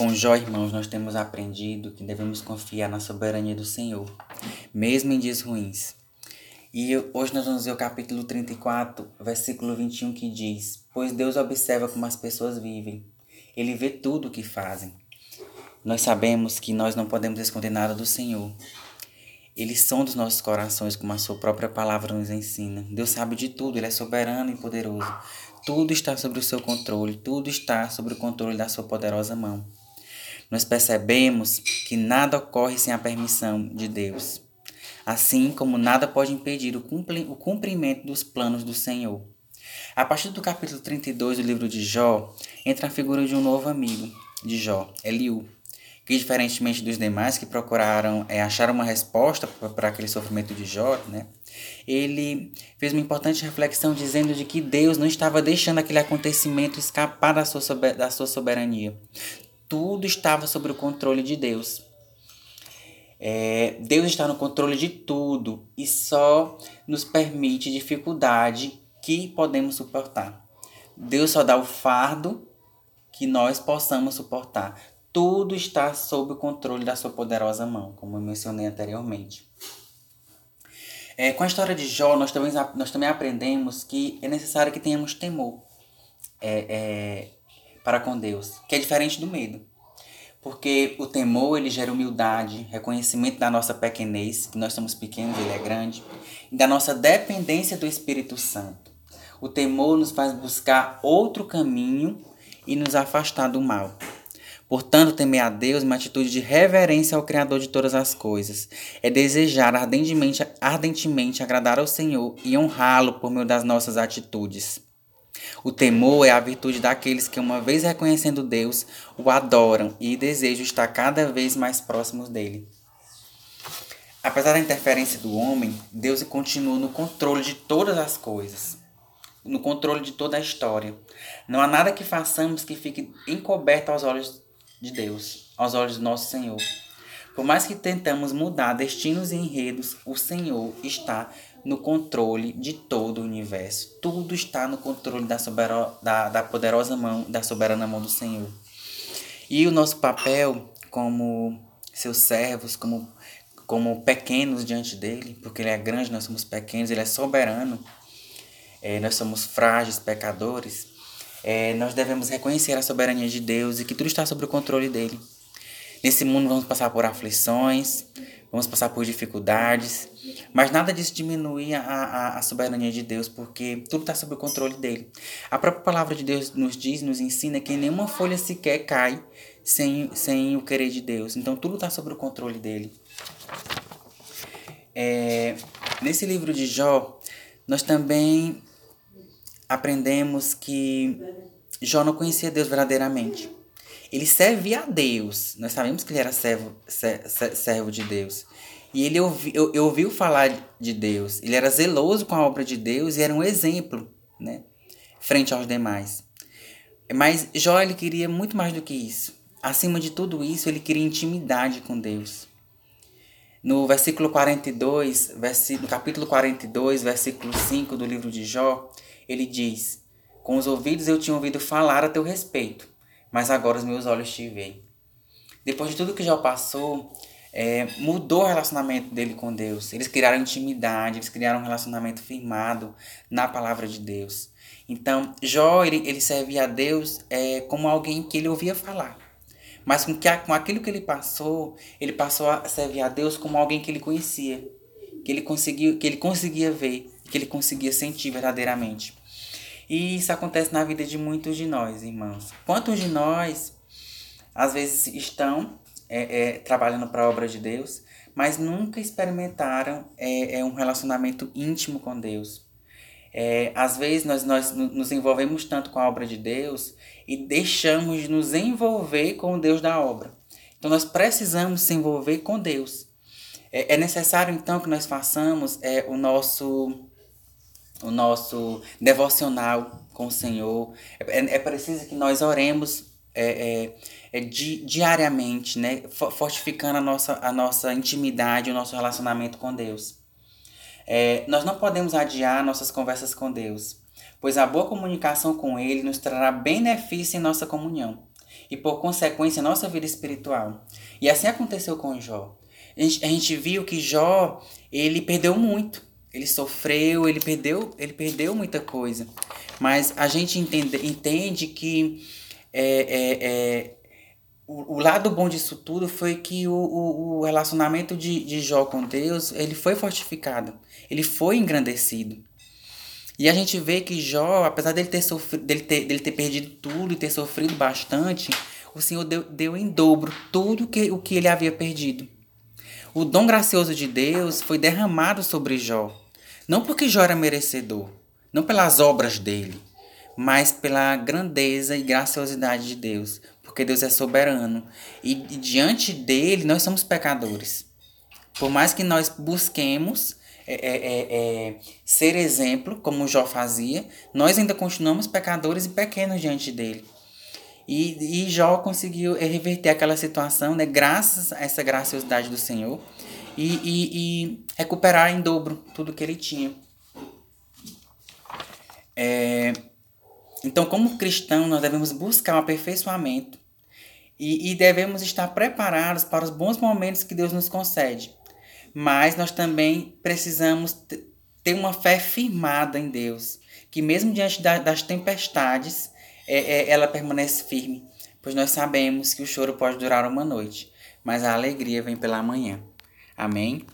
Com Jó, irmãos, nós temos aprendido que devemos confiar na soberania do Senhor, mesmo em dias ruins. E hoje nós vamos ver o capítulo 34, versículo 21, que diz: Pois Deus observa como as pessoas vivem, Ele vê tudo o que fazem. Nós sabemos que nós não podemos esconder nada do Senhor. Ele sonda os nossos corações, como a sua própria palavra nos ensina. Deus sabe de tudo, Ele é soberano e poderoso. Tudo está sobre o seu controle, tudo está sobre o controle da sua poderosa mão nós percebemos que nada ocorre sem a permissão de Deus, assim como nada pode impedir o cumprimento dos planos do Senhor. A partir do capítulo 32 do livro de Jó, entra a figura de um novo amigo de Jó, Eliú, que diferentemente dos demais que procuraram é, achar uma resposta para aquele sofrimento de Jó, né? ele fez uma importante reflexão dizendo de que Deus não estava deixando aquele acontecimento escapar da sua, da sua soberania tudo estava sob o controle de Deus. É, Deus está no controle de tudo e só nos permite dificuldade que podemos suportar. Deus só dá o fardo que nós possamos suportar. Tudo está sob o controle da sua poderosa mão, como eu mencionei anteriormente. É, com a história de Jó, nós também, nós também aprendemos que é necessário que tenhamos temor. É, é, para com Deus, que é diferente do medo. Porque o temor ele gera humildade, reconhecimento da nossa pequenez, que nós somos pequenos, ele é grande, e da nossa dependência do Espírito Santo. O temor nos faz buscar outro caminho e nos afastar do mal. Portanto, temer a Deus é uma atitude de reverência ao Criador de todas as coisas. É desejar ardentemente, ardentemente agradar ao Senhor e honrá-lo por meio das nossas atitudes. O temor é a virtude daqueles que, uma vez reconhecendo Deus, o adoram e desejam estar cada vez mais próximos dele. Apesar da interferência do homem, Deus continua no controle de todas as coisas, no controle de toda a história. Não há nada que façamos que fique encoberto aos olhos de Deus, aos olhos do nosso Senhor. Por mais que tentamos mudar destinos e enredos, o Senhor está no controle de todo o universo. Tudo está no controle da, sobera, da, da poderosa mão, da soberana mão do Senhor. E o nosso papel como seus servos, como, como pequenos diante dele, porque ele é grande, nós somos pequenos, ele é soberano, é, nós somos frágeis, pecadores, é, nós devemos reconhecer a soberania de Deus e que tudo está sob o controle dele. Nesse mundo vamos passar por aflições, vamos passar por dificuldades, mas nada disso diminui a, a, a soberania de Deus, porque tudo está sob o controle dele. A própria palavra de Deus nos diz, nos ensina que nenhuma folha sequer cai sem, sem o querer de Deus. Então tudo está sob o controle dele. É, nesse livro de Jó, nós também aprendemos que Jó não conhecia Deus verdadeiramente. Ele servia a Deus. Nós sabemos que ele era servo, servo de Deus. E ele ouvi, eu, eu ouviu falar de Deus. Ele era zeloso com a obra de Deus e era um exemplo, né? Frente aos demais. Mas Jó ele queria muito mais do que isso. Acima de tudo isso, ele queria intimidade com Deus. No versículo 42, no capítulo 42, versículo 5 do livro de Jó, ele diz: Com os ouvidos eu tinha ouvido falar a teu respeito, mas agora os meus olhos te veem. Depois de tudo que Jó passou, é, mudou o relacionamento dele com Deus. Eles criaram intimidade, eles criaram um relacionamento firmado na palavra de Deus. Então, Jó, ele, ele servia a Deus é, como alguém que ele ouvia falar. Mas com, que, com aquilo que ele passou, ele passou a servir a Deus como alguém que ele conhecia. Que ele, conseguiu, que ele conseguia ver, que ele conseguia sentir verdadeiramente. E isso acontece na vida de muitos de nós, irmãos. Quantos de nós, às vezes, estão é, é, trabalhando para a obra de Deus, mas nunca experimentaram é, é um relacionamento íntimo com Deus. É, às vezes nós, nós nos envolvemos tanto com a obra de Deus e deixamos de nos envolver com o Deus da obra. Então nós precisamos se envolver com Deus. É, é necessário então que nós façamos é, o nosso o nosso devocional com o Senhor. É, é preciso que nós oremos é, é, é di, diariamente, né? Fortificando a nossa, a nossa intimidade, o nosso relacionamento com Deus. É, nós não podemos adiar nossas conversas com Deus, pois a boa comunicação com Ele nos trará benefício em nossa comunhão. e, por consequência, nossa vida espiritual. E assim aconteceu com Jó. A gente, a gente viu que Jó, ele perdeu muito. Ele sofreu, ele perdeu, ele perdeu muita coisa. Mas a gente entende, entende que é, é, é, o, o, lado bom disso tudo foi que o, o, o relacionamento de, de Jó com Deus ele foi fortificado, ele foi engrandecido. E a gente vê que Jó, apesar dele ter, sofrido, dele ter, dele ter perdido tudo e ter sofrido bastante, o Senhor deu, deu em dobro tudo que, o que ele havia perdido. O dom gracioso de Deus foi derramado sobre Jó. Não porque Jó era merecedor, não pelas obras dele, mas pela grandeza e graciosidade de Deus, porque Deus é soberano e, e diante dele nós somos pecadores. Por mais que nós busquemos é, é, é, é, ser exemplo, como Jó fazia, nós ainda continuamos pecadores e pequenos diante dele. E, e Jó conseguiu reverter aquela situação, né, graças a essa graciosidade do Senhor, e, e, e recuperar em dobro tudo que ele tinha. É, então, como cristão, nós devemos buscar o um aperfeiçoamento e, e devemos estar preparados para os bons momentos que Deus nos concede. Mas nós também precisamos ter uma fé firmada em Deus, que mesmo diante da, das tempestades, é, é, ela permanece firme, pois nós sabemos que o choro pode durar uma noite, mas a alegria vem pela manhã. Amém?